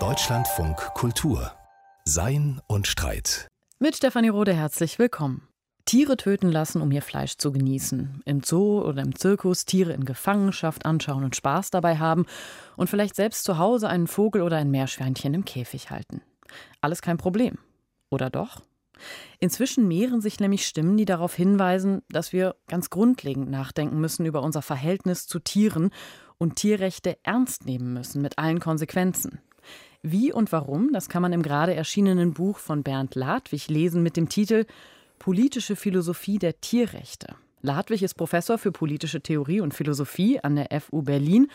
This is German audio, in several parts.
Deutschlandfunk Kultur Sein und Streit. Mit Stefanie Rode herzlich willkommen. Tiere töten lassen, um ihr Fleisch zu genießen. Im Zoo oder im Zirkus Tiere in Gefangenschaft anschauen und Spaß dabei haben und vielleicht selbst zu Hause einen Vogel oder ein Meerschweinchen im Käfig halten. Alles kein Problem. Oder doch? Inzwischen mehren sich nämlich Stimmen, die darauf hinweisen, dass wir ganz grundlegend nachdenken müssen über unser Verhältnis zu Tieren und Tierrechte ernst nehmen müssen mit allen Konsequenzen. Wie und warum, das kann man im gerade erschienenen Buch von Bernd Ladwig lesen mit dem Titel Politische Philosophie der Tierrechte. Ladwig ist Professor für politische Theorie und Philosophie an der FU Berlin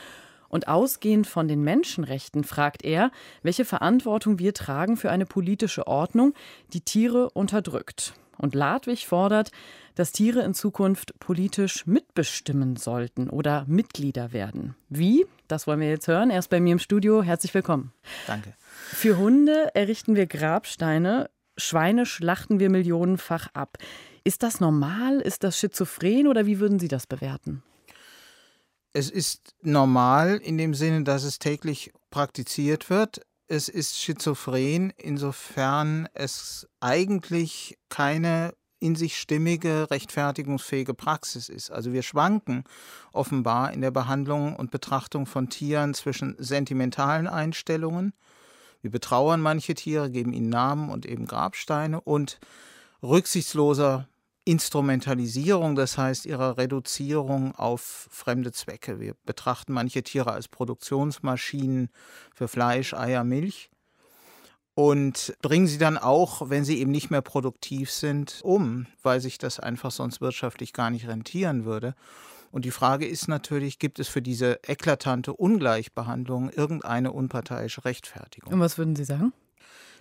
und ausgehend von den Menschenrechten fragt er, welche Verantwortung wir tragen für eine politische Ordnung, die Tiere unterdrückt. Und Ladwig fordert, dass Tiere in Zukunft politisch mitbestimmen sollten oder Mitglieder werden. Wie? Das wollen wir jetzt hören. Er ist bei mir im Studio. Herzlich willkommen. Danke. Für Hunde errichten wir Grabsteine. Schweine schlachten wir millionenfach ab. Ist das normal? Ist das schizophren oder wie würden Sie das bewerten? Es ist normal in dem Sinne, dass es täglich praktiziert wird. Es ist schizophren, insofern es eigentlich keine in sich stimmige, rechtfertigungsfähige Praxis ist. Also wir schwanken offenbar in der Behandlung und Betrachtung von Tieren zwischen sentimentalen Einstellungen, wir betrauern manche Tiere, geben ihnen Namen und eben Grabsteine und rücksichtsloser Instrumentalisierung, das heißt ihrer Reduzierung auf fremde Zwecke. Wir betrachten manche Tiere als Produktionsmaschinen für Fleisch, Eier, Milch und bringen sie dann auch, wenn sie eben nicht mehr produktiv sind, um, weil sich das einfach sonst wirtschaftlich gar nicht rentieren würde. Und die Frage ist natürlich, gibt es für diese eklatante Ungleichbehandlung irgendeine unparteiische Rechtfertigung? Und was würden Sie sagen?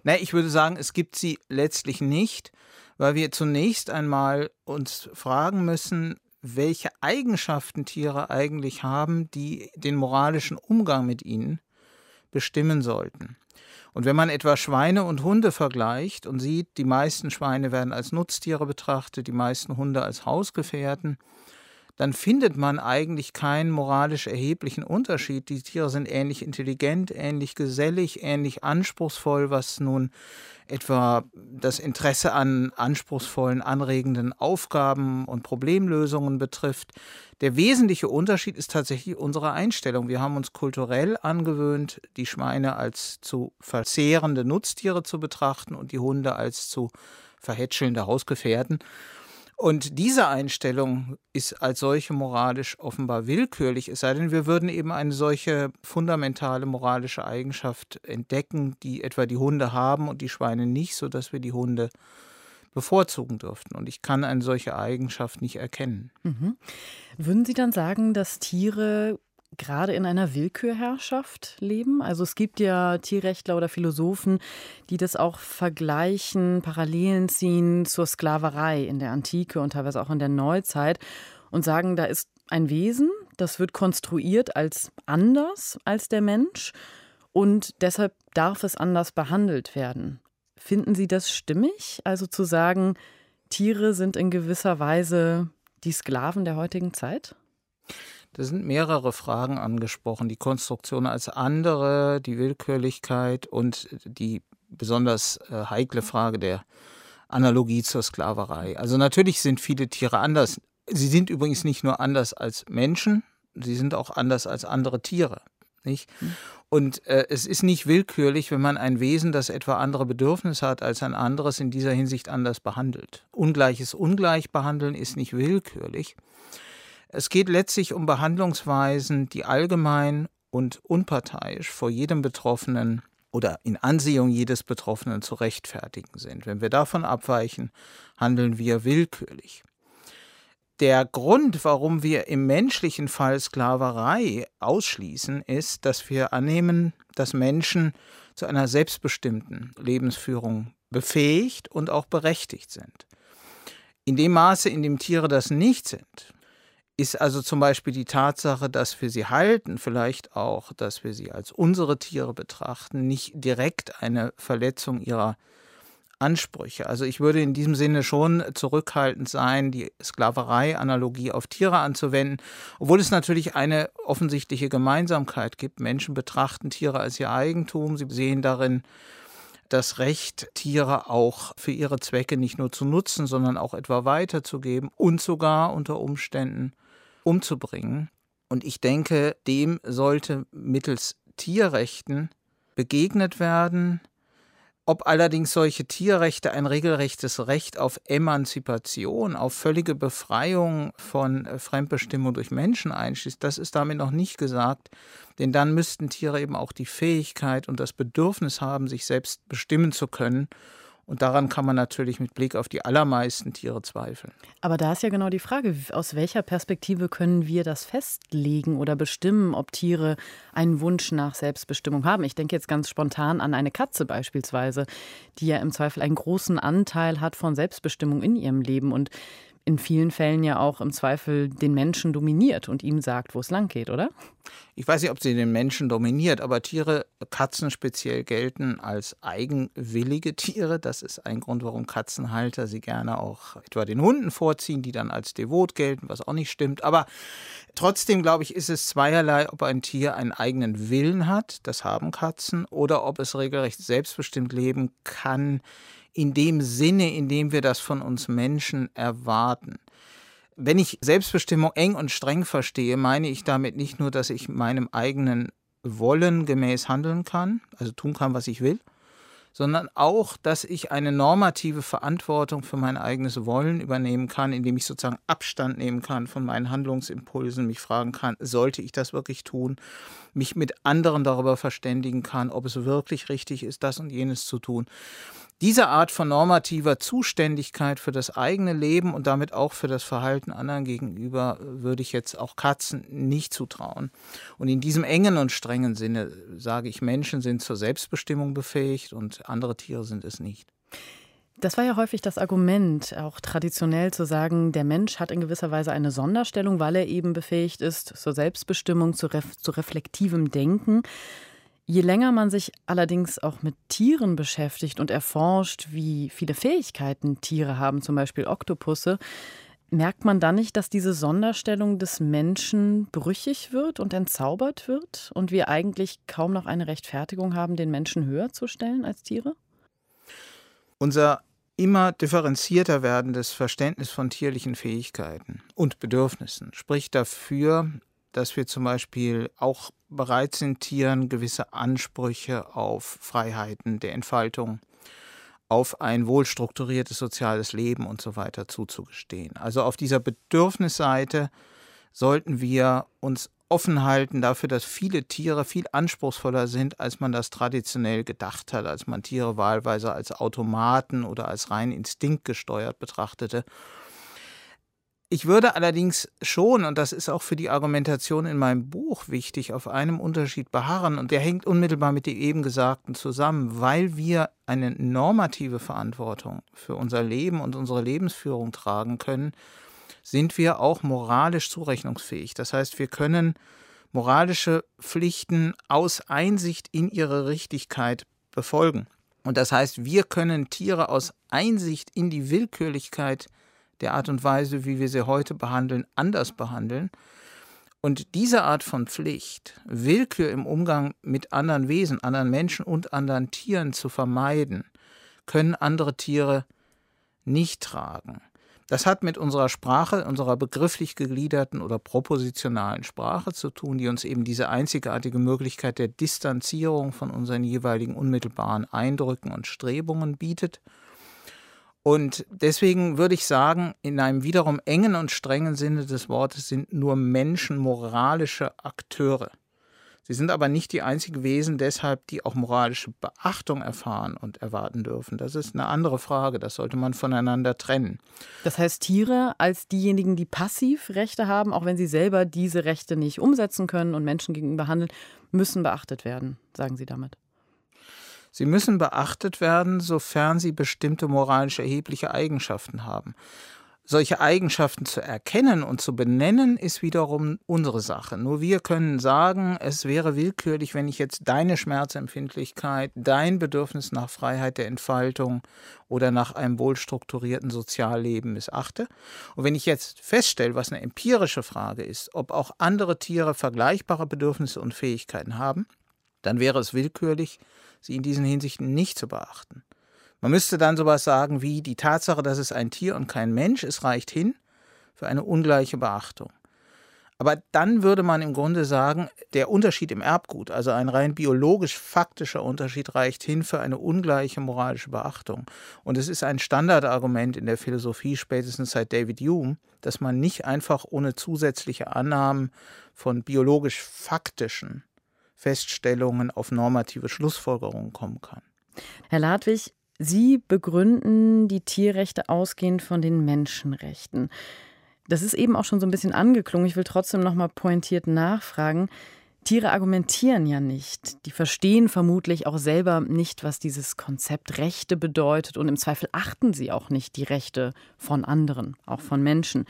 Na, ich würde sagen, es gibt sie letztlich nicht, weil wir zunächst einmal uns fragen müssen, welche Eigenschaften Tiere eigentlich haben, die den moralischen Umgang mit ihnen bestimmen sollten. Und wenn man etwa Schweine und Hunde vergleicht und sieht, die meisten Schweine werden als Nutztiere betrachtet, die meisten Hunde als Hausgefährten, dann findet man eigentlich keinen moralisch erheblichen Unterschied. Die Tiere sind ähnlich intelligent, ähnlich gesellig, ähnlich anspruchsvoll, was nun etwa das Interesse an anspruchsvollen, anregenden Aufgaben und Problemlösungen betrifft. Der wesentliche Unterschied ist tatsächlich unsere Einstellung. Wir haben uns kulturell angewöhnt, die Schweine als zu verzehrende Nutztiere zu betrachten und die Hunde als zu verhätschelnde Hausgefährten. Und diese Einstellung ist als solche moralisch offenbar willkürlich, es sei denn, wir würden eben eine solche fundamentale moralische Eigenschaft entdecken, die etwa die Hunde haben und die Schweine nicht, sodass wir die Hunde bevorzugen dürften. Und ich kann eine solche Eigenschaft nicht erkennen. Mhm. Würden Sie dann sagen, dass Tiere gerade in einer Willkürherrschaft leben? Also es gibt ja Tierrechtler oder Philosophen, die das auch vergleichen, Parallelen ziehen zur Sklaverei in der Antike und teilweise auch in der Neuzeit und sagen, da ist ein Wesen, das wird konstruiert als anders als der Mensch und deshalb darf es anders behandelt werden. Finden Sie das stimmig? Also zu sagen, Tiere sind in gewisser Weise die Sklaven der heutigen Zeit? Da sind mehrere Fragen angesprochen. Die Konstruktion als andere, die Willkürlichkeit und die besonders äh, heikle Frage der Analogie zur Sklaverei. Also natürlich sind viele Tiere anders. Sie sind übrigens nicht nur anders als Menschen, sie sind auch anders als andere Tiere. Nicht? Hm. Und äh, es ist nicht willkürlich, wenn man ein Wesen, das etwa andere Bedürfnisse hat als ein anderes, in dieser Hinsicht anders behandelt. Ungleiches Ungleich behandeln ist nicht willkürlich. Es geht letztlich um Behandlungsweisen, die allgemein und unparteiisch vor jedem Betroffenen oder in Ansehung jedes Betroffenen zu rechtfertigen sind. Wenn wir davon abweichen, handeln wir willkürlich. Der Grund, warum wir im menschlichen Fall Sklaverei ausschließen, ist, dass wir annehmen, dass Menschen zu einer selbstbestimmten Lebensführung befähigt und auch berechtigt sind. In dem Maße, in dem Tiere das nicht sind, ist also zum Beispiel die Tatsache, dass wir sie halten, vielleicht auch, dass wir sie als unsere Tiere betrachten, nicht direkt eine Verletzung ihrer Ansprüche. Also ich würde in diesem Sinne schon zurückhaltend sein, die Sklaverei-Analogie auf Tiere anzuwenden, obwohl es natürlich eine offensichtliche Gemeinsamkeit gibt. Menschen betrachten Tiere als ihr Eigentum, sie sehen darin das Recht, Tiere auch für ihre Zwecke nicht nur zu nutzen, sondern auch etwa weiterzugeben und sogar unter Umständen umzubringen. Und ich denke, dem sollte mittels Tierrechten begegnet werden, ob allerdings solche Tierrechte ein regelrechtes Recht auf Emanzipation, auf völlige Befreiung von äh, Fremdbestimmung durch Menschen einschließt, das ist damit noch nicht gesagt. Denn dann müssten Tiere eben auch die Fähigkeit und das Bedürfnis haben, sich selbst bestimmen zu können. Und daran kann man natürlich mit Blick auf die allermeisten Tiere zweifeln. Aber da ist ja genau die Frage, aus welcher Perspektive können wir das festlegen oder bestimmen, ob Tiere einen Wunsch nach Selbstbestimmung haben? Ich denke jetzt ganz spontan an eine Katze beispielsweise, die ja im Zweifel einen großen Anteil hat von Selbstbestimmung in ihrem Leben. Und in vielen Fällen ja auch im Zweifel den Menschen dominiert und ihm sagt, wo es lang geht, oder? Ich weiß nicht, ob sie den Menschen dominiert, aber Tiere, Katzen speziell gelten als eigenwillige Tiere. Das ist ein Grund, warum Katzenhalter sie gerne auch etwa den Hunden vorziehen, die dann als devot gelten, was auch nicht stimmt. Aber trotzdem, glaube ich, ist es zweierlei, ob ein Tier einen eigenen Willen hat, das haben Katzen, oder ob es regelrecht selbstbestimmt leben kann in dem Sinne, in dem wir das von uns Menschen erwarten. Wenn ich Selbstbestimmung eng und streng verstehe, meine ich damit nicht nur, dass ich meinem eigenen Wollen gemäß handeln kann, also tun kann, was ich will, sondern auch, dass ich eine normative Verantwortung für mein eigenes Wollen übernehmen kann, indem ich sozusagen Abstand nehmen kann von meinen Handlungsimpulsen, mich fragen kann, sollte ich das wirklich tun, mich mit anderen darüber verständigen kann, ob es wirklich richtig ist, das und jenes zu tun. Diese Art von normativer Zuständigkeit für das eigene Leben und damit auch für das Verhalten anderen gegenüber würde ich jetzt auch Katzen nicht zutrauen. Und in diesem engen und strengen Sinne sage ich, Menschen sind zur Selbstbestimmung befähigt und andere Tiere sind es nicht. Das war ja häufig das Argument, auch traditionell zu sagen, der Mensch hat in gewisser Weise eine Sonderstellung, weil er eben befähigt ist zur Selbstbestimmung, zu, ref zu reflektivem Denken. Je länger man sich allerdings auch mit Tieren beschäftigt und erforscht, wie viele Fähigkeiten Tiere haben, zum Beispiel Oktopusse, merkt man dann nicht, dass diese Sonderstellung des Menschen brüchig wird und entzaubert wird und wir eigentlich kaum noch eine Rechtfertigung haben, den Menschen höher zu stellen als Tiere? Unser immer differenzierter werdendes Verständnis von tierlichen Fähigkeiten und Bedürfnissen spricht dafür, dass wir zum Beispiel auch bereit sind, Tieren gewisse Ansprüche auf Freiheiten der Entfaltung, auf ein wohlstrukturiertes soziales Leben und so weiter zuzugestehen. Also auf dieser Bedürfnisseite sollten wir uns offen halten dafür, dass viele Tiere viel anspruchsvoller sind, als man das traditionell gedacht hat, als man Tiere wahlweise als Automaten oder als rein instinktgesteuert betrachtete ich würde allerdings schon, und das ist auch für die Argumentation in meinem Buch wichtig, auf einem Unterschied beharren, und der hängt unmittelbar mit dem eben Gesagten zusammen, weil wir eine normative Verantwortung für unser Leben und unsere Lebensführung tragen können, sind wir auch moralisch zurechnungsfähig. Das heißt, wir können moralische Pflichten aus Einsicht in ihre Richtigkeit befolgen. Und das heißt, wir können Tiere aus Einsicht in die Willkürlichkeit der Art und Weise, wie wir sie heute behandeln, anders behandeln. Und diese Art von Pflicht, Willkür im Umgang mit anderen Wesen, anderen Menschen und anderen Tieren zu vermeiden, können andere Tiere nicht tragen. Das hat mit unserer Sprache, unserer begrifflich gegliederten oder propositionalen Sprache zu tun, die uns eben diese einzigartige Möglichkeit der Distanzierung von unseren jeweiligen unmittelbaren Eindrücken und Strebungen bietet und deswegen würde ich sagen, in einem wiederum engen und strengen Sinne des Wortes sind nur Menschen moralische Akteure. Sie sind aber nicht die einzigen Wesen deshalb, die auch moralische Beachtung erfahren und erwarten dürfen. Das ist eine andere Frage, das sollte man voneinander trennen. Das heißt, Tiere als diejenigen, die passiv Rechte haben, auch wenn sie selber diese Rechte nicht umsetzen können und Menschen gegenüber handeln, müssen beachtet werden, sagen Sie damit. Sie müssen beachtet werden, sofern sie bestimmte moralisch erhebliche Eigenschaften haben. solche Eigenschaften zu erkennen und zu benennen, ist wiederum unsere Sache. Nur wir können sagen, es wäre willkürlich, wenn ich jetzt deine Schmerzempfindlichkeit, dein Bedürfnis nach Freiheit der Entfaltung oder nach einem wohlstrukturierten Sozialleben missachte. Und wenn ich jetzt feststelle, was eine empirische Frage ist, ob auch andere Tiere vergleichbare Bedürfnisse und Fähigkeiten haben, dann wäre es willkürlich, sie in diesen Hinsichten nicht zu beachten. Man müsste dann sowas sagen wie die Tatsache, dass es ein Tier und kein Mensch ist, reicht hin für eine ungleiche Beachtung. Aber dann würde man im Grunde sagen, der Unterschied im Erbgut, also ein rein biologisch-faktischer Unterschied, reicht hin für eine ungleiche moralische Beachtung. Und es ist ein Standardargument in der Philosophie, spätestens seit David Hume, dass man nicht einfach ohne zusätzliche Annahmen von biologisch-faktischen Feststellungen auf normative Schlussfolgerungen kommen kann. Herr Ladwig, Sie begründen die Tierrechte ausgehend von den Menschenrechten. Das ist eben auch schon so ein bisschen angeklungen. Ich will trotzdem noch mal pointiert nachfragen. Tiere argumentieren ja nicht. Die verstehen vermutlich auch selber nicht, was dieses Konzept Rechte bedeutet. Und im Zweifel achten sie auch nicht die Rechte von anderen, auch von Menschen.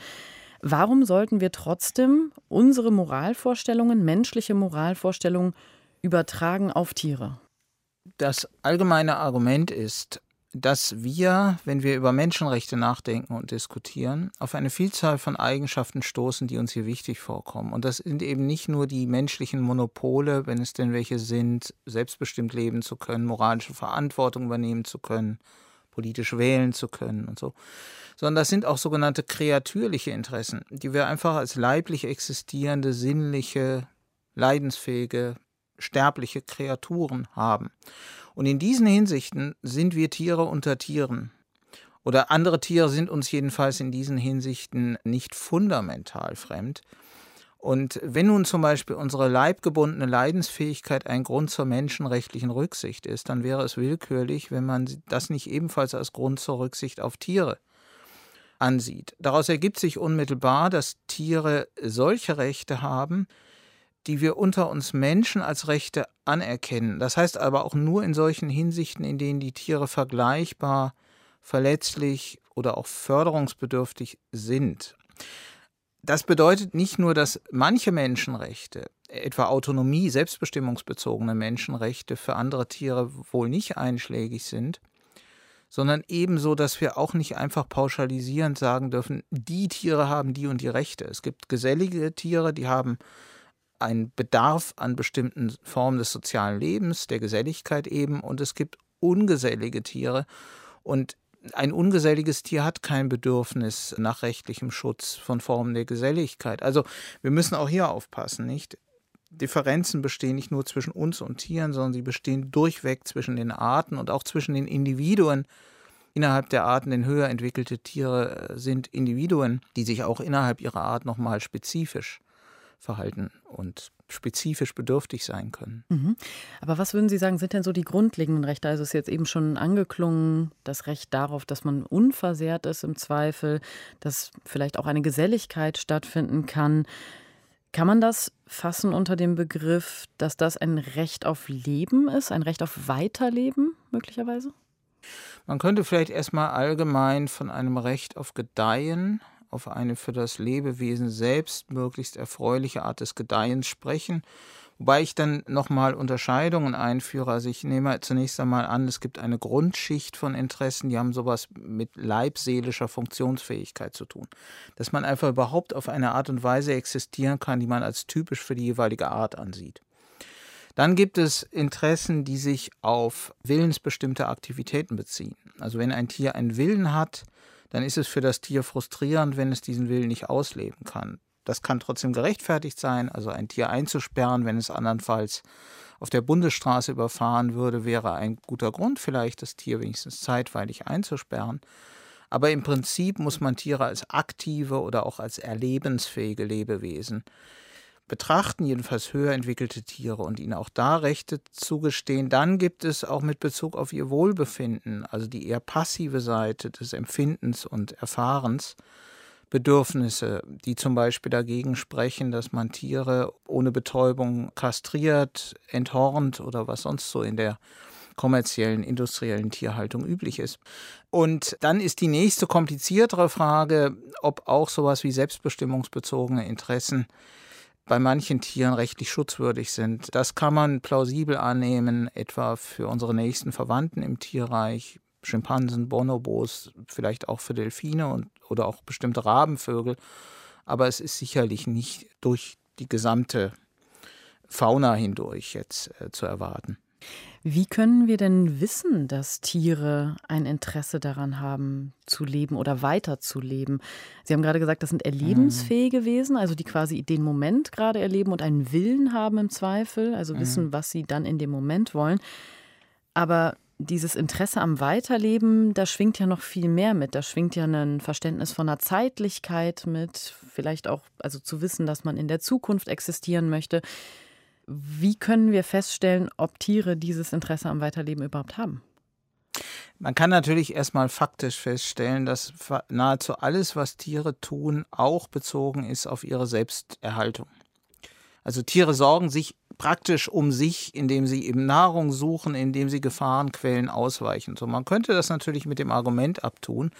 Warum sollten wir trotzdem unsere Moralvorstellungen, menschliche Moralvorstellungen, übertragen auf Tiere? Das allgemeine Argument ist, dass wir, wenn wir über Menschenrechte nachdenken und diskutieren, auf eine Vielzahl von Eigenschaften stoßen, die uns hier wichtig vorkommen. Und das sind eben nicht nur die menschlichen Monopole, wenn es denn welche sind, selbstbestimmt leben zu können, moralische Verantwortung übernehmen zu können, politisch wählen zu können und so, sondern das sind auch sogenannte kreatürliche Interessen, die wir einfach als leiblich existierende, sinnliche, leidensfähige sterbliche Kreaturen haben. Und in diesen Hinsichten sind wir Tiere unter Tieren. Oder andere Tiere sind uns jedenfalls in diesen Hinsichten nicht fundamental fremd. Und wenn nun zum Beispiel unsere leibgebundene Leidensfähigkeit ein Grund zur menschenrechtlichen Rücksicht ist, dann wäre es willkürlich, wenn man das nicht ebenfalls als Grund zur Rücksicht auf Tiere ansieht. Daraus ergibt sich unmittelbar, dass Tiere solche Rechte haben, die wir unter uns Menschen als Rechte anerkennen. Das heißt aber auch nur in solchen Hinsichten, in denen die Tiere vergleichbar, verletzlich oder auch förderungsbedürftig sind. Das bedeutet nicht nur, dass manche Menschenrechte, etwa Autonomie, selbstbestimmungsbezogene Menschenrechte für andere Tiere wohl nicht einschlägig sind, sondern ebenso, dass wir auch nicht einfach pauschalisierend sagen dürfen, die Tiere haben die und die Rechte. Es gibt gesellige Tiere, die haben ein Bedarf an bestimmten Formen des sozialen Lebens, der Geselligkeit eben, und es gibt ungesellige Tiere. Und ein ungeselliges Tier hat kein Bedürfnis nach rechtlichem Schutz von Formen der Geselligkeit. Also wir müssen auch hier aufpassen, nicht? Differenzen bestehen nicht nur zwischen uns und Tieren, sondern sie bestehen durchweg zwischen den Arten und auch zwischen den Individuen. Innerhalb der Arten, denn höher entwickelte Tiere sind Individuen, die sich auch innerhalb ihrer Art nochmal spezifisch verhalten und spezifisch bedürftig sein können. Mhm. Aber was würden Sie sagen, sind denn so die grundlegenden Rechte? Also es ist jetzt eben schon angeklungen, das Recht darauf, dass man unversehrt ist im Zweifel, dass vielleicht auch eine Geselligkeit stattfinden kann. Kann man das fassen unter dem Begriff, dass das ein Recht auf Leben ist, ein Recht auf Weiterleben möglicherweise? Man könnte vielleicht erstmal allgemein von einem Recht auf Gedeihen auf eine für das Lebewesen selbst möglichst erfreuliche Art des Gedeihens sprechen. Wobei ich dann nochmal Unterscheidungen einführe. Also ich nehme zunächst einmal an, es gibt eine Grundschicht von Interessen, die haben sowas mit leibseelischer Funktionsfähigkeit zu tun. Dass man einfach überhaupt auf eine Art und Weise existieren kann, die man als typisch für die jeweilige Art ansieht. Dann gibt es Interessen, die sich auf willensbestimmte Aktivitäten beziehen. Also wenn ein Tier einen Willen hat, dann ist es für das Tier frustrierend, wenn es diesen Willen nicht ausleben kann. Das kann trotzdem gerechtfertigt sein, also ein Tier einzusperren, wenn es andernfalls auf der Bundesstraße überfahren würde, wäre ein guter Grund vielleicht, das Tier wenigstens zeitweilig einzusperren. Aber im Prinzip muss man Tiere als aktive oder auch als erlebensfähige Lebewesen betrachten, jedenfalls höher entwickelte Tiere und ihnen auch da Rechte zugestehen. Dann gibt es auch mit Bezug auf ihr Wohlbefinden, also die eher passive Seite des Empfindens und Erfahrens, Bedürfnisse, die zum Beispiel dagegen sprechen, dass man Tiere ohne Betäubung kastriert, enthornt oder was sonst so in der kommerziellen, industriellen Tierhaltung üblich ist. Und dann ist die nächste kompliziertere Frage, ob auch sowas wie selbstbestimmungsbezogene Interessen bei manchen Tieren rechtlich schutzwürdig sind. Das kann man plausibel annehmen, etwa für unsere nächsten Verwandten im Tierreich, Schimpansen, Bonobos, vielleicht auch für Delfine und, oder auch bestimmte Rabenvögel. Aber es ist sicherlich nicht durch die gesamte Fauna hindurch jetzt äh, zu erwarten. Wie können wir denn wissen, dass Tiere ein Interesse daran haben, zu leben oder weiterzuleben? Sie haben gerade gesagt, das sind erlebensfähige Wesen, also die quasi den Moment gerade erleben und einen Willen haben im Zweifel, also mhm. wissen, was sie dann in dem Moment wollen. Aber dieses Interesse am Weiterleben, da schwingt ja noch viel mehr mit. Da schwingt ja ein Verständnis von einer Zeitlichkeit mit, vielleicht auch, also zu wissen, dass man in der Zukunft existieren möchte. Wie können wir feststellen, ob Tiere dieses Interesse am Weiterleben überhaupt haben? Man kann natürlich erstmal faktisch feststellen, dass nahezu alles, was Tiere tun, auch bezogen ist auf ihre Selbsterhaltung. Also Tiere sorgen sich praktisch um sich, indem sie eben Nahrung suchen, indem sie Gefahrenquellen ausweichen. So, man könnte das natürlich mit dem Argument abtun.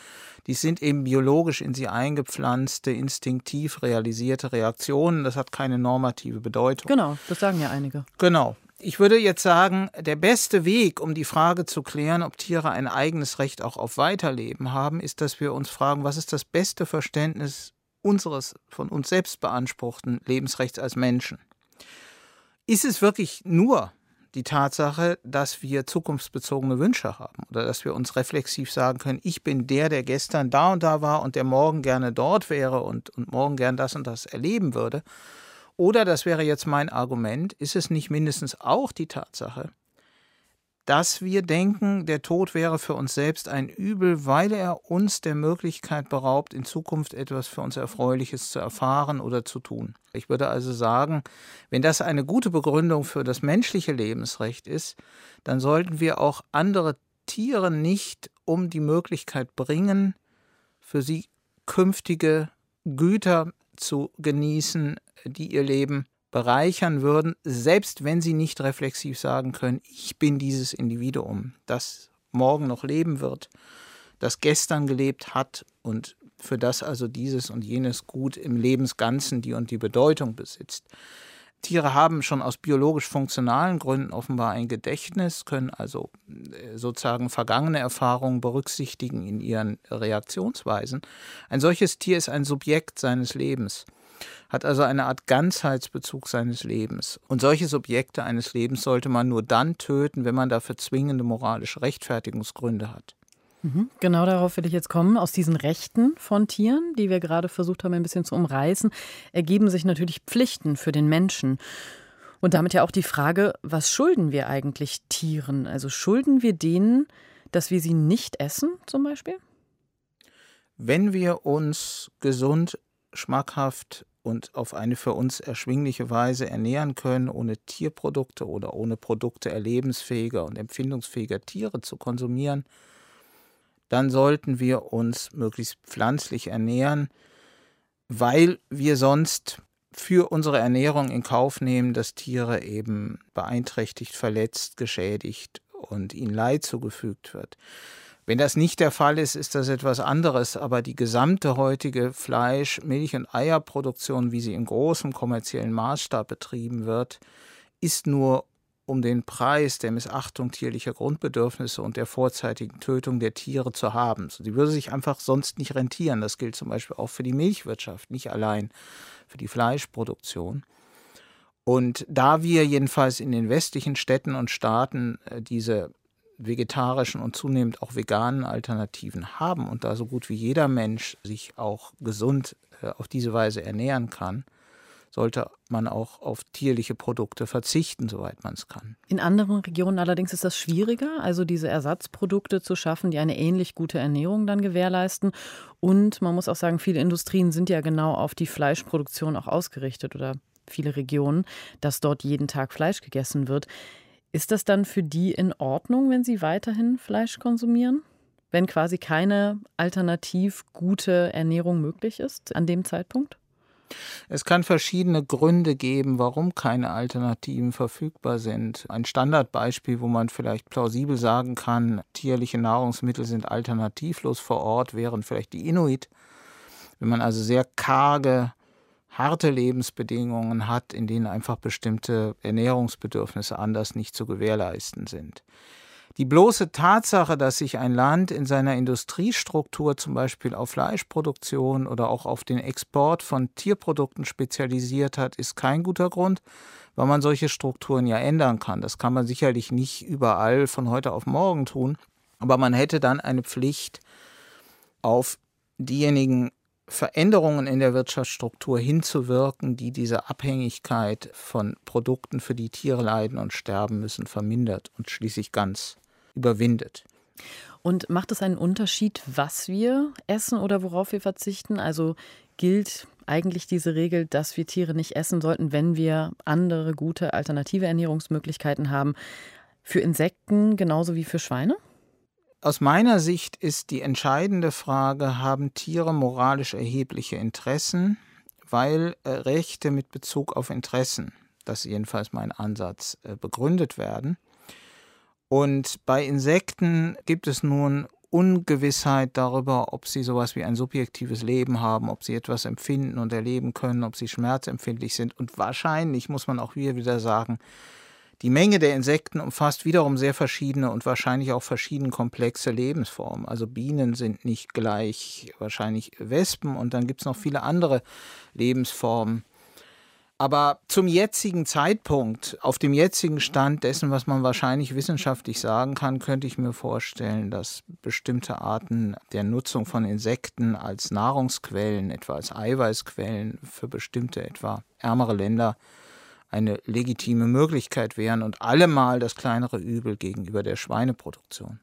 Die sind eben biologisch in sie eingepflanzte, instinktiv realisierte Reaktionen. Das hat keine normative Bedeutung. Genau, das sagen ja einige. Genau. Ich würde jetzt sagen, der beste Weg, um die Frage zu klären, ob Tiere ein eigenes Recht auch auf Weiterleben haben, ist, dass wir uns fragen, was ist das beste Verständnis unseres von uns selbst beanspruchten Lebensrechts als Menschen. Ist es wirklich nur die Tatsache, dass wir zukunftsbezogene Wünsche haben oder dass wir uns reflexiv sagen können, ich bin der, der gestern da und da war und der morgen gerne dort wäre und, und morgen gern das und das erleben würde? Oder, das wäre jetzt mein Argument, ist es nicht mindestens auch die Tatsache, dass wir denken, der Tod wäre für uns selbst ein Übel, weil er uns der Möglichkeit beraubt, in Zukunft etwas für uns Erfreuliches zu erfahren oder zu tun. Ich würde also sagen, wenn das eine gute Begründung für das menschliche Lebensrecht ist, dann sollten wir auch andere Tiere nicht um die Möglichkeit bringen, für sie künftige Güter zu genießen, die ihr Leben bereichern würden, selbst wenn sie nicht reflexiv sagen können, ich bin dieses Individuum, das morgen noch leben wird, das gestern gelebt hat und für das also dieses und jenes Gut im Lebensganzen die und die Bedeutung besitzt. Tiere haben schon aus biologisch funktionalen Gründen offenbar ein Gedächtnis, können also äh, sozusagen vergangene Erfahrungen berücksichtigen in ihren Reaktionsweisen. Ein solches Tier ist ein Subjekt seines Lebens hat also eine Art Ganzheitsbezug seines Lebens. Und solche Subjekte eines Lebens sollte man nur dann töten, wenn man dafür zwingende moralische Rechtfertigungsgründe hat. Mhm. Genau darauf will ich jetzt kommen. Aus diesen Rechten von Tieren, die wir gerade versucht haben, ein bisschen zu umreißen, ergeben sich natürlich Pflichten für den Menschen. Und damit ja auch die Frage, was schulden wir eigentlich Tieren? Also schulden wir denen, dass wir sie nicht essen, zum Beispiel? Wenn wir uns gesund, schmackhaft und auf eine für uns erschwingliche Weise ernähren können, ohne Tierprodukte oder ohne Produkte erlebensfähiger und empfindungsfähiger Tiere zu konsumieren, dann sollten wir uns möglichst pflanzlich ernähren, weil wir sonst für unsere Ernährung in Kauf nehmen, dass Tiere eben beeinträchtigt, verletzt, geschädigt und ihnen Leid zugefügt wird. Wenn das nicht der Fall ist, ist das etwas anderes. Aber die gesamte heutige Fleisch-, Milch- und Eierproduktion, wie sie in großem kommerziellen Maßstab betrieben wird, ist nur um den Preis der Missachtung tierlicher Grundbedürfnisse und der vorzeitigen Tötung der Tiere zu haben. Sie würde sich einfach sonst nicht rentieren. Das gilt zum Beispiel auch für die Milchwirtschaft, nicht allein für die Fleischproduktion. Und da wir jedenfalls in den westlichen Städten und Staaten äh, diese vegetarischen und zunehmend auch veganen Alternativen haben und da so gut wie jeder Mensch sich auch gesund äh, auf diese Weise ernähren kann, sollte man auch auf tierliche Produkte verzichten, soweit man es kann. In anderen Regionen allerdings ist das schwieriger, also diese Ersatzprodukte zu schaffen, die eine ähnlich gute Ernährung dann gewährleisten. Und man muss auch sagen, viele Industrien sind ja genau auf die Fleischproduktion auch ausgerichtet oder viele Regionen, dass dort jeden Tag Fleisch gegessen wird. Ist das dann für die in Ordnung, wenn sie weiterhin Fleisch konsumieren? Wenn quasi keine alternativ gute Ernährung möglich ist an dem Zeitpunkt? Es kann verschiedene Gründe geben, warum keine Alternativen verfügbar sind. Ein Standardbeispiel, wo man vielleicht plausibel sagen kann, tierliche Nahrungsmittel sind alternativlos vor Ort, wären vielleicht die Inuit. Wenn man also sehr karge, harte Lebensbedingungen hat, in denen einfach bestimmte Ernährungsbedürfnisse anders nicht zu gewährleisten sind. Die bloße Tatsache, dass sich ein Land in seiner Industriestruktur zum Beispiel auf Fleischproduktion oder auch auf den Export von Tierprodukten spezialisiert hat, ist kein guter Grund, weil man solche Strukturen ja ändern kann. Das kann man sicherlich nicht überall von heute auf morgen tun, aber man hätte dann eine Pflicht auf diejenigen Veränderungen in der Wirtschaftsstruktur hinzuwirken, die diese Abhängigkeit von Produkten, für die Tiere leiden und sterben müssen, vermindert und schließlich ganz überwindet. Und macht es einen Unterschied, was wir essen oder worauf wir verzichten? Also gilt eigentlich diese Regel, dass wir Tiere nicht essen sollten, wenn wir andere gute alternative Ernährungsmöglichkeiten haben, für Insekten genauso wie für Schweine? Aus meiner Sicht ist die entscheidende Frage, haben Tiere moralisch erhebliche Interessen, weil äh, Rechte mit Bezug auf Interessen, das ist jedenfalls mein Ansatz, äh, begründet werden. Und bei Insekten gibt es nun Ungewissheit darüber, ob sie sowas wie ein subjektives Leben haben, ob sie etwas empfinden und erleben können, ob sie schmerzempfindlich sind. Und wahrscheinlich muss man auch hier wieder sagen, die Menge der Insekten umfasst wiederum sehr verschiedene und wahrscheinlich auch verschieden komplexe Lebensformen. Also Bienen sind nicht gleich wahrscheinlich Wespen und dann gibt es noch viele andere Lebensformen. Aber zum jetzigen Zeitpunkt, auf dem jetzigen Stand dessen, was man wahrscheinlich wissenschaftlich sagen kann, könnte ich mir vorstellen, dass bestimmte Arten der Nutzung von Insekten als Nahrungsquellen, etwa als Eiweißquellen für bestimmte, etwa ärmere Länder, eine legitime Möglichkeit wären und allemal das kleinere Übel gegenüber der Schweineproduktion.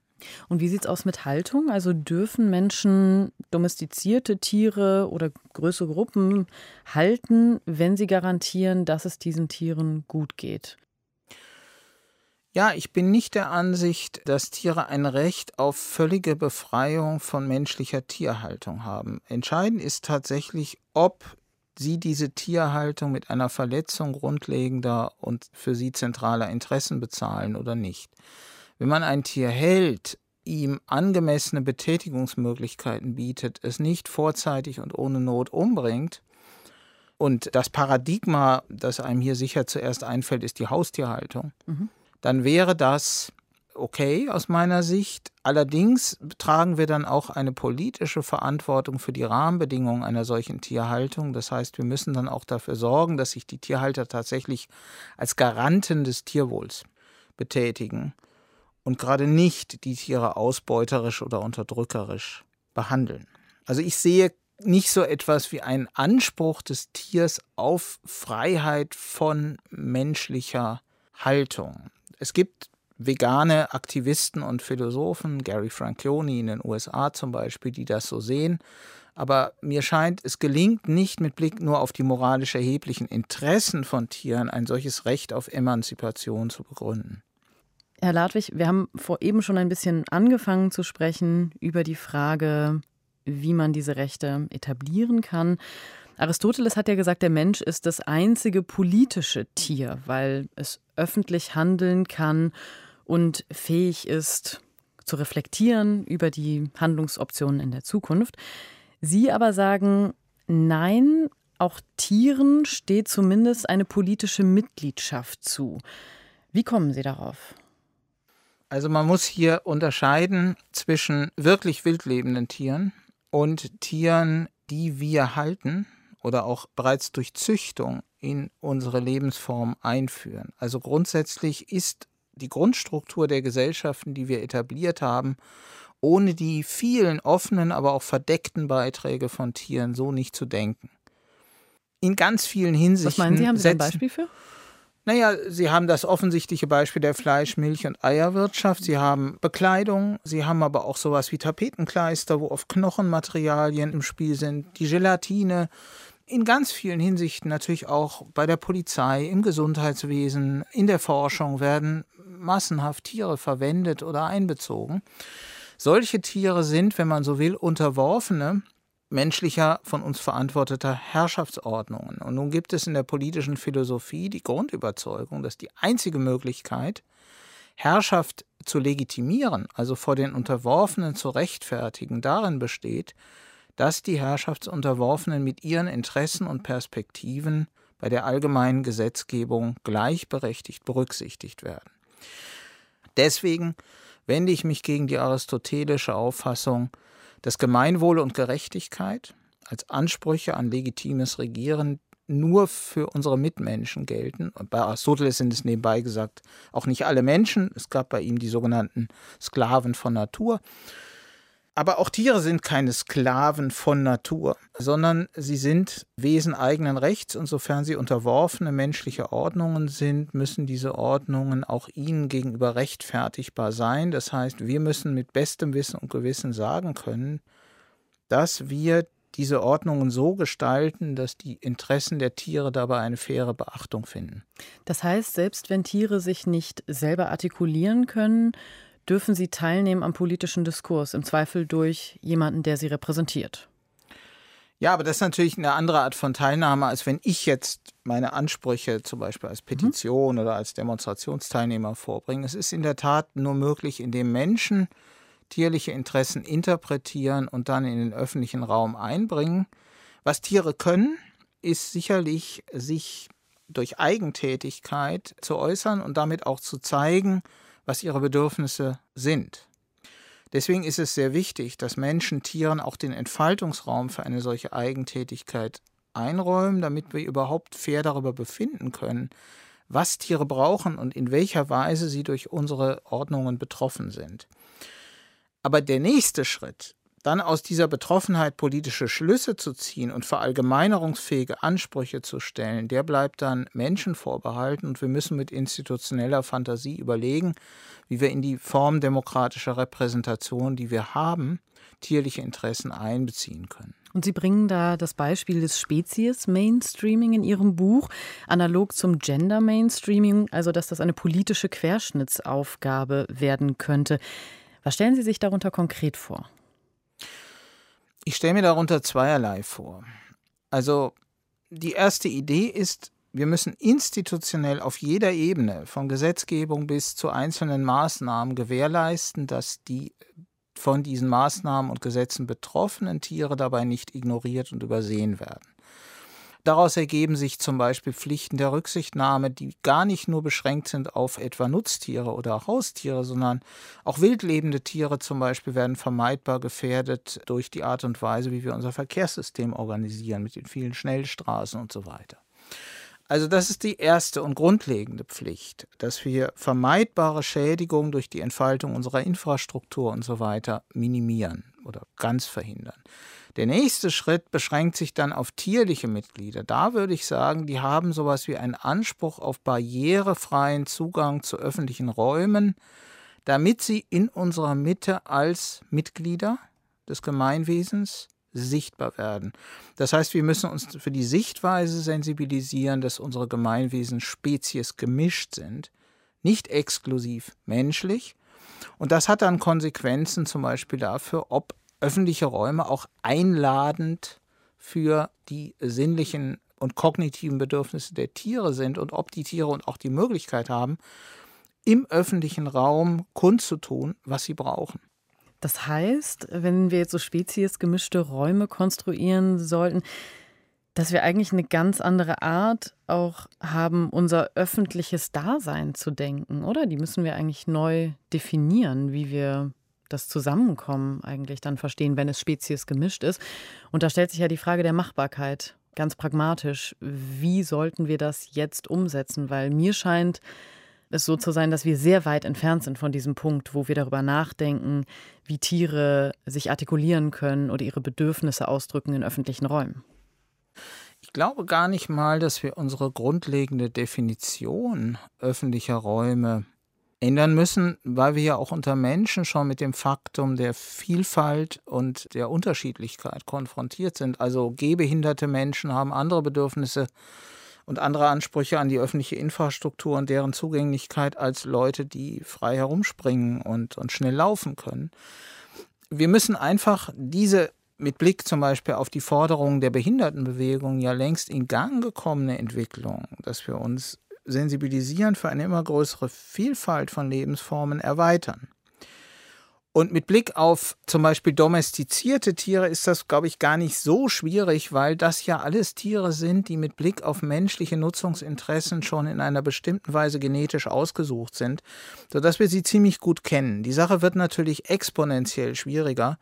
Und wie sieht es aus mit Haltung? Also dürfen Menschen domestizierte Tiere oder größere Gruppen halten, wenn sie garantieren, dass es diesen Tieren gut geht? Ja, ich bin nicht der Ansicht, dass Tiere ein Recht auf völlige Befreiung von menschlicher Tierhaltung haben. Entscheidend ist tatsächlich, ob sie diese Tierhaltung mit einer Verletzung grundlegender und für sie zentraler Interessen bezahlen oder nicht. Wenn man ein Tier hält, ihm angemessene Betätigungsmöglichkeiten bietet, es nicht vorzeitig und ohne Not umbringt, und das Paradigma, das einem hier sicher zuerst einfällt, ist die Haustierhaltung, mhm. dann wäre das okay aus meiner Sicht. Allerdings tragen wir dann auch eine politische Verantwortung für die Rahmenbedingungen einer solchen Tierhaltung. Das heißt, wir müssen dann auch dafür sorgen, dass sich die Tierhalter tatsächlich als Garanten des Tierwohls betätigen und gerade nicht die Tiere ausbeuterisch oder unterdrückerisch behandeln. Also ich sehe nicht so etwas wie einen Anspruch des Tiers auf Freiheit von menschlicher Haltung. Es gibt vegane Aktivisten und Philosophen, Gary Francioni in den USA zum Beispiel, die das so sehen. Aber mir scheint, es gelingt nicht mit Blick nur auf die moralisch erheblichen Interessen von Tieren ein solches Recht auf Emanzipation zu begründen. Herr Ladwig, wir haben vor eben schon ein bisschen angefangen zu sprechen über die Frage, wie man diese Rechte etablieren kann. Aristoteles hat ja gesagt, der Mensch ist das einzige politische Tier, weil es öffentlich handeln kann und fähig ist zu reflektieren über die Handlungsoptionen in der Zukunft. Sie aber sagen, nein, auch Tieren steht zumindest eine politische Mitgliedschaft zu. Wie kommen Sie darauf? Also man muss hier unterscheiden zwischen wirklich wildlebenden Tieren und Tieren, die wir halten oder auch bereits durch Züchtung in unsere Lebensform einführen. Also grundsätzlich ist die Grundstruktur der Gesellschaften, die wir etabliert haben, ohne die vielen offenen, aber auch verdeckten Beiträge von Tieren so nicht zu denken. In ganz vielen Hinsichten. Was meinen Sie, haben Sie ein Beispiel für? Naja, Sie haben das offensichtliche Beispiel der Fleisch-, Milch- und Eierwirtschaft. Sie haben Bekleidung. Sie haben aber auch sowas wie Tapetenkleister, wo oft Knochenmaterialien im Spiel sind. Die Gelatine. In ganz vielen Hinsichten natürlich auch bei der Polizei, im Gesundheitswesen, in der Forschung werden massenhaft Tiere verwendet oder einbezogen. Solche Tiere sind, wenn man so will, unterworfene menschlicher, von uns verantworteter Herrschaftsordnungen. Und nun gibt es in der politischen Philosophie die Grundüberzeugung, dass die einzige Möglichkeit, Herrschaft zu legitimieren, also vor den Unterworfenen zu rechtfertigen, darin besteht, dass die Herrschaftsunterworfenen mit ihren Interessen und Perspektiven bei der allgemeinen Gesetzgebung gleichberechtigt berücksichtigt werden. Deswegen wende ich mich gegen die aristotelische Auffassung, dass Gemeinwohl und Gerechtigkeit als Ansprüche an legitimes Regieren nur für unsere Mitmenschen gelten. Und bei Aristoteles sind es nebenbei gesagt auch nicht alle Menschen. Es gab bei ihm die sogenannten Sklaven von Natur. Aber auch Tiere sind keine Sklaven von Natur, sondern sie sind Wesen eigenen Rechts und sofern sie unterworfene menschliche Ordnungen sind, müssen diese Ordnungen auch ihnen gegenüber rechtfertigbar sein. Das heißt, wir müssen mit bestem Wissen und Gewissen sagen können, dass wir diese Ordnungen so gestalten, dass die Interessen der Tiere dabei eine faire Beachtung finden. Das heißt, selbst wenn Tiere sich nicht selber artikulieren können, dürfen sie teilnehmen am politischen Diskurs, im Zweifel durch jemanden, der sie repräsentiert. Ja, aber das ist natürlich eine andere Art von Teilnahme, als wenn ich jetzt meine Ansprüche zum Beispiel als Petition mhm. oder als Demonstrationsteilnehmer vorbringe. Es ist in der Tat nur möglich, indem Menschen tierliche Interessen interpretieren und dann in den öffentlichen Raum einbringen. Was Tiere können, ist sicherlich, sich durch Eigentätigkeit zu äußern und damit auch zu zeigen, was ihre Bedürfnisse sind. Deswegen ist es sehr wichtig, dass Menschen Tieren auch den Entfaltungsraum für eine solche Eigentätigkeit einräumen, damit wir überhaupt fair darüber befinden können, was Tiere brauchen und in welcher Weise sie durch unsere Ordnungen betroffen sind. Aber der nächste Schritt dann aus dieser Betroffenheit politische Schlüsse zu ziehen und verallgemeinerungsfähige Ansprüche zu stellen, der bleibt dann Menschen vorbehalten und wir müssen mit institutioneller Fantasie überlegen, wie wir in die Form demokratischer Repräsentation, die wir haben, tierliche Interessen einbeziehen können. Und Sie bringen da das Beispiel des Spezies-Mainstreaming in Ihrem Buch, analog zum Gender-Mainstreaming, also dass das eine politische Querschnittsaufgabe werden könnte. Was stellen Sie sich darunter konkret vor? Ich stelle mir darunter zweierlei vor. Also die erste Idee ist, wir müssen institutionell auf jeder Ebene, von Gesetzgebung bis zu einzelnen Maßnahmen, gewährleisten, dass die von diesen Maßnahmen und Gesetzen betroffenen Tiere dabei nicht ignoriert und übersehen werden. Daraus ergeben sich zum Beispiel Pflichten der Rücksichtnahme, die gar nicht nur beschränkt sind auf etwa Nutztiere oder Haustiere, sondern auch wildlebende Tiere zum Beispiel werden vermeidbar gefährdet durch die Art und Weise, wie wir unser Verkehrssystem organisieren, mit den vielen Schnellstraßen und so weiter. Also das ist die erste und grundlegende Pflicht, dass wir vermeidbare Schädigungen durch die Entfaltung unserer Infrastruktur und so weiter minimieren oder ganz verhindern. Der nächste Schritt beschränkt sich dann auf tierliche Mitglieder. Da würde ich sagen, die haben sowas wie einen Anspruch auf barrierefreien Zugang zu öffentlichen Räumen, damit sie in unserer Mitte als Mitglieder des Gemeinwesens sichtbar werden. Das heißt, wir müssen uns für die Sichtweise sensibilisieren, dass unsere Gemeinwesen Spezies gemischt sind, nicht exklusiv menschlich. Und das hat dann Konsequenzen zum Beispiel dafür, ob öffentliche Räume auch einladend für die sinnlichen und kognitiven Bedürfnisse der Tiere sind und ob die Tiere und auch die Möglichkeit haben, im öffentlichen Raum kundzutun, was sie brauchen. Das heißt, wenn wir jetzt so speziesgemischte Räume konstruieren sollten, dass wir eigentlich eine ganz andere Art auch haben, unser öffentliches Dasein zu denken, oder? Die müssen wir eigentlich neu definieren, wie wir das Zusammenkommen eigentlich dann verstehen, wenn es Spezies gemischt ist. Und da stellt sich ja die Frage der Machbarkeit ganz pragmatisch. Wie sollten wir das jetzt umsetzen? Weil mir scheint es so zu sein, dass wir sehr weit entfernt sind von diesem Punkt, wo wir darüber nachdenken, wie Tiere sich artikulieren können oder ihre Bedürfnisse ausdrücken in öffentlichen Räumen. Ich glaube gar nicht mal, dass wir unsere grundlegende Definition öffentlicher Räume ändern müssen, weil wir ja auch unter Menschen schon mit dem Faktum der Vielfalt und der Unterschiedlichkeit konfrontiert sind. Also gehbehinderte Menschen haben andere Bedürfnisse und andere Ansprüche an die öffentliche Infrastruktur und deren Zugänglichkeit als Leute, die frei herumspringen und, und schnell laufen können. Wir müssen einfach diese mit Blick zum Beispiel auf die Forderungen der Behindertenbewegung ja längst in Gang gekommene Entwicklung, dass wir uns sensibilisieren für eine immer größere Vielfalt von Lebensformen erweitern. Und mit Blick auf zum Beispiel domestizierte Tiere ist das, glaube ich, gar nicht so schwierig, weil das ja alles Tiere sind, die mit Blick auf menschliche Nutzungsinteressen schon in einer bestimmten Weise genetisch ausgesucht sind, sodass wir sie ziemlich gut kennen. Die Sache wird natürlich exponentiell schwieriger,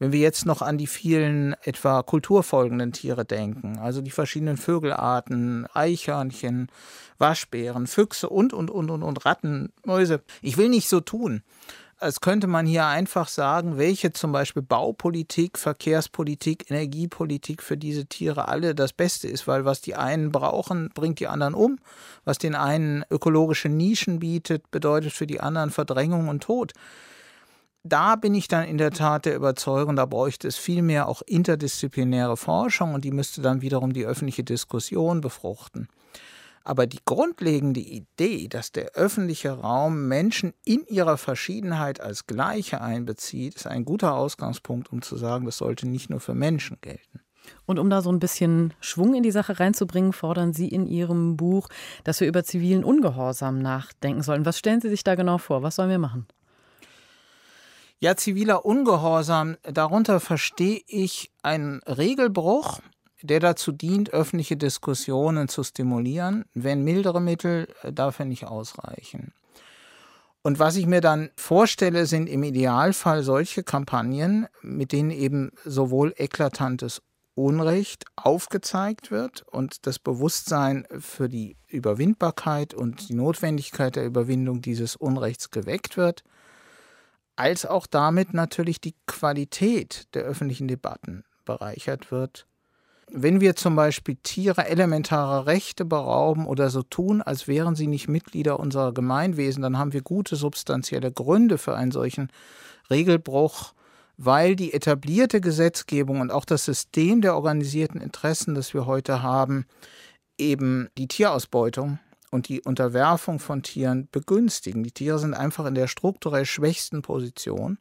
wenn wir jetzt noch an die vielen etwa kulturfolgenden Tiere denken, also die verschiedenen Vögelarten, Eichhörnchen, Waschbären, Füchse und, und, und, und, und Ratten, Mäuse. Ich will nicht so tun, als könnte man hier einfach sagen, welche zum Beispiel Baupolitik, Verkehrspolitik, Energiepolitik für diese Tiere alle das Beste ist, weil was die einen brauchen, bringt die anderen um. Was den einen ökologische Nischen bietet, bedeutet für die anderen Verdrängung und Tod. Da bin ich dann in der Tat der Überzeugung, da bräuchte es vielmehr auch interdisziplinäre Forschung und die müsste dann wiederum die öffentliche Diskussion befruchten. Aber die grundlegende Idee, dass der öffentliche Raum Menschen in ihrer Verschiedenheit als Gleiche einbezieht, ist ein guter Ausgangspunkt, um zu sagen, das sollte nicht nur für Menschen gelten. Und um da so ein bisschen Schwung in die Sache reinzubringen, fordern Sie in Ihrem Buch, dass wir über zivilen Ungehorsam nachdenken sollen. Was stellen Sie sich da genau vor? Was sollen wir machen? Ja, ziviler Ungehorsam, darunter verstehe ich einen Regelbruch, der dazu dient, öffentliche Diskussionen zu stimulieren. Wenn mildere Mittel äh, dafür nicht ausreichen. Und was ich mir dann vorstelle, sind im Idealfall solche Kampagnen, mit denen eben sowohl eklatantes Unrecht aufgezeigt wird und das Bewusstsein für die Überwindbarkeit und die Notwendigkeit der Überwindung dieses Unrechts geweckt wird, als auch damit natürlich die Qualität der öffentlichen Debatten bereichert wird wenn wir zum Beispiel Tiere elementarer Rechte berauben oder so tun, als wären sie nicht Mitglieder unserer Gemeinwesen, dann haben wir gute substanzielle Gründe für einen solchen Regelbruch, weil die etablierte Gesetzgebung und auch das System der organisierten Interessen, das wir heute haben, eben die Tierausbeutung und die Unterwerfung von Tieren begünstigen. Die Tiere sind einfach in der strukturell schwächsten Position.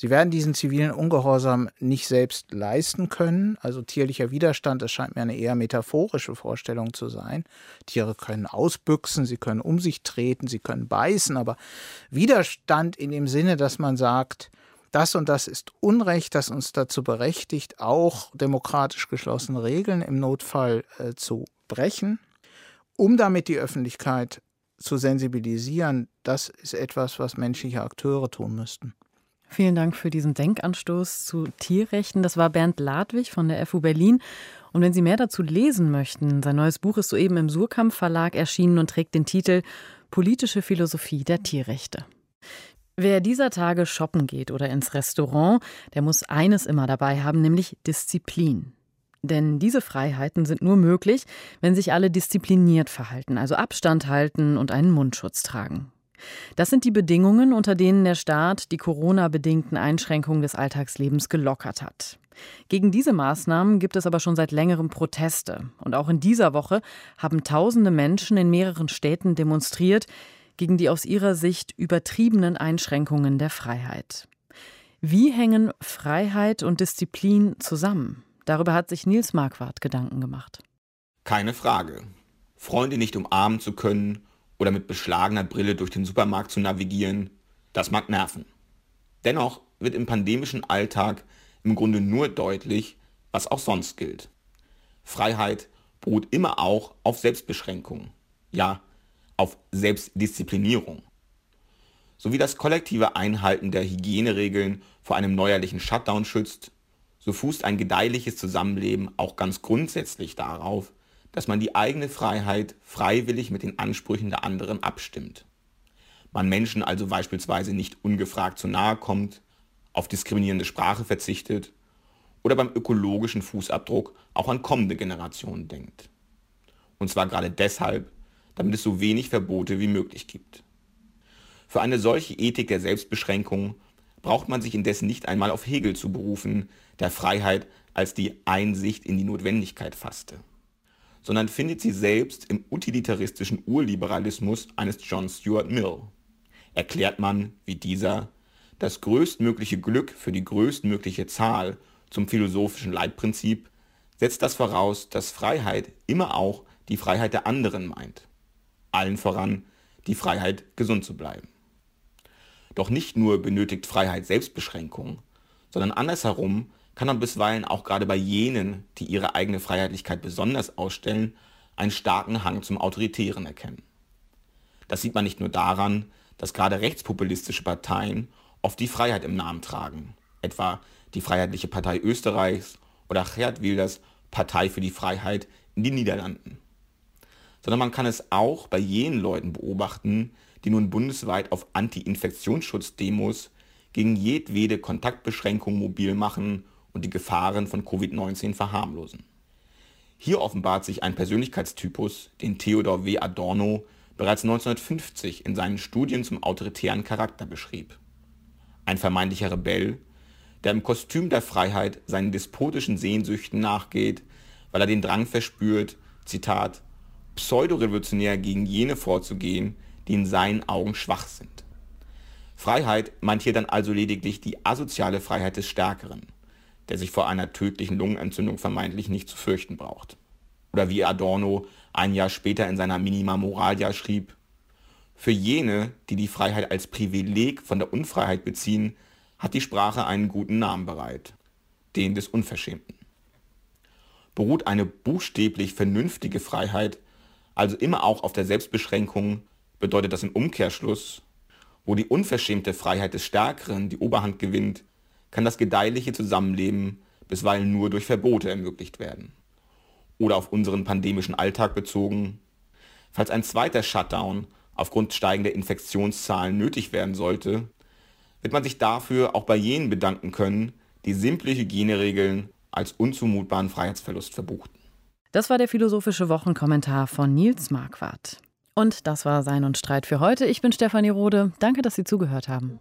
Sie werden diesen zivilen Ungehorsam nicht selbst leisten können. Also tierlicher Widerstand, das scheint mir eine eher metaphorische Vorstellung zu sein. Tiere können ausbüchsen, sie können um sich treten, sie können beißen, aber Widerstand in dem Sinne, dass man sagt, das und das ist Unrecht, das uns dazu berechtigt, auch demokratisch geschlossene Regeln im Notfall äh, zu brechen, um damit die Öffentlichkeit zu sensibilisieren, das ist etwas, was menschliche Akteure tun müssten. Vielen Dank für diesen Denkanstoß zu Tierrechten. Das war Bernd Ladwig von der FU Berlin. Und wenn Sie mehr dazu lesen möchten, sein neues Buch ist soeben im Surkamp Verlag erschienen und trägt den Titel Politische Philosophie der Tierrechte. Wer dieser Tage shoppen geht oder ins Restaurant, der muss eines immer dabei haben, nämlich Disziplin. Denn diese Freiheiten sind nur möglich, wenn sich alle diszipliniert verhalten, also Abstand halten und einen Mundschutz tragen. Das sind die Bedingungen, unter denen der Staat die Corona-bedingten Einschränkungen des Alltagslebens gelockert hat. Gegen diese Maßnahmen gibt es aber schon seit längerem Proteste. Und auch in dieser Woche haben tausende Menschen in mehreren Städten demonstriert gegen die aus ihrer Sicht übertriebenen Einschränkungen der Freiheit. Wie hängen Freiheit und Disziplin zusammen? Darüber hat sich Nils Marquardt Gedanken gemacht. Keine Frage. Freunde nicht umarmen zu können oder mit beschlagener Brille durch den Supermarkt zu navigieren, das mag nerven. Dennoch wird im pandemischen Alltag im Grunde nur deutlich, was auch sonst gilt. Freiheit beruht immer auch auf Selbstbeschränkung, ja, auf Selbstdisziplinierung. So wie das kollektive Einhalten der Hygieneregeln vor einem neuerlichen Shutdown schützt, so fußt ein gedeihliches Zusammenleben auch ganz grundsätzlich darauf, dass man die eigene Freiheit freiwillig mit den Ansprüchen der anderen abstimmt. Man Menschen also beispielsweise nicht ungefragt zu nahe kommt, auf diskriminierende Sprache verzichtet oder beim ökologischen Fußabdruck auch an kommende Generationen denkt. Und zwar gerade deshalb, damit es so wenig Verbote wie möglich gibt. Für eine solche Ethik der Selbstbeschränkung braucht man sich indessen nicht einmal auf Hegel zu berufen, der Freiheit als die Einsicht in die Notwendigkeit fasste sondern findet sie selbst im utilitaristischen Urliberalismus eines John Stuart Mill. Erklärt man, wie dieser, das größtmögliche Glück für die größtmögliche Zahl zum philosophischen Leitprinzip, setzt das voraus, dass Freiheit immer auch die Freiheit der anderen meint. Allen voran die Freiheit, gesund zu bleiben. Doch nicht nur benötigt Freiheit Selbstbeschränkung, sondern andersherum kann man bisweilen auch gerade bei jenen, die ihre eigene Freiheitlichkeit besonders ausstellen, einen starken Hang zum Autoritären erkennen. Das sieht man nicht nur daran, dass gerade rechtspopulistische Parteien oft die Freiheit im Namen tragen, etwa die Freiheitliche Partei Österreichs oder Geert Wilders Partei für die Freiheit in den Niederlanden. Sondern man kann es auch bei jenen Leuten beobachten, die nun bundesweit auf Anti-Infektionsschutz-Demos gegen jedwede Kontaktbeschränkung mobil machen und die Gefahren von Covid-19 verharmlosen. Hier offenbart sich ein Persönlichkeitstypus, den Theodor W. Adorno bereits 1950 in seinen Studien zum autoritären Charakter beschrieb. Ein vermeintlicher Rebell, der im Kostüm der Freiheit seinen despotischen Sehnsüchten nachgeht, weil er den Drang verspürt, Zitat, pseudorevolutionär gegen jene vorzugehen, die in seinen Augen schwach sind. Freiheit meint hier dann also lediglich die asoziale Freiheit des Stärkeren, der sich vor einer tödlichen Lungenentzündung vermeintlich nicht zu fürchten braucht. Oder wie Adorno ein Jahr später in seiner Minima Moralia schrieb, für jene, die die Freiheit als Privileg von der Unfreiheit beziehen, hat die Sprache einen guten Namen bereit, den des Unverschämten. Beruht eine buchstäblich vernünftige Freiheit also immer auch auf der Selbstbeschränkung, bedeutet das im Umkehrschluss, wo die unverschämte Freiheit des Stärkeren die Oberhand gewinnt, kann das gedeihliche Zusammenleben bisweilen nur durch Verbote ermöglicht werden. Oder auf unseren pandemischen Alltag bezogen, falls ein zweiter Shutdown aufgrund steigender Infektionszahlen nötig werden sollte, wird man sich dafür auch bei jenen bedanken können, die simple Hygieneregeln als unzumutbaren Freiheitsverlust verbuchten. Das war der philosophische Wochenkommentar von Nils Marquardt. Und das war Sein und Streit für heute. Ich bin Stefanie Rode. Danke, dass Sie zugehört haben.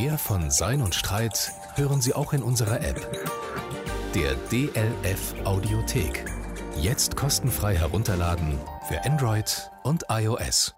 Mehr von Sein und Streit hören Sie auch in unserer App, der DLF Audiothek. Jetzt kostenfrei herunterladen für Android und iOS.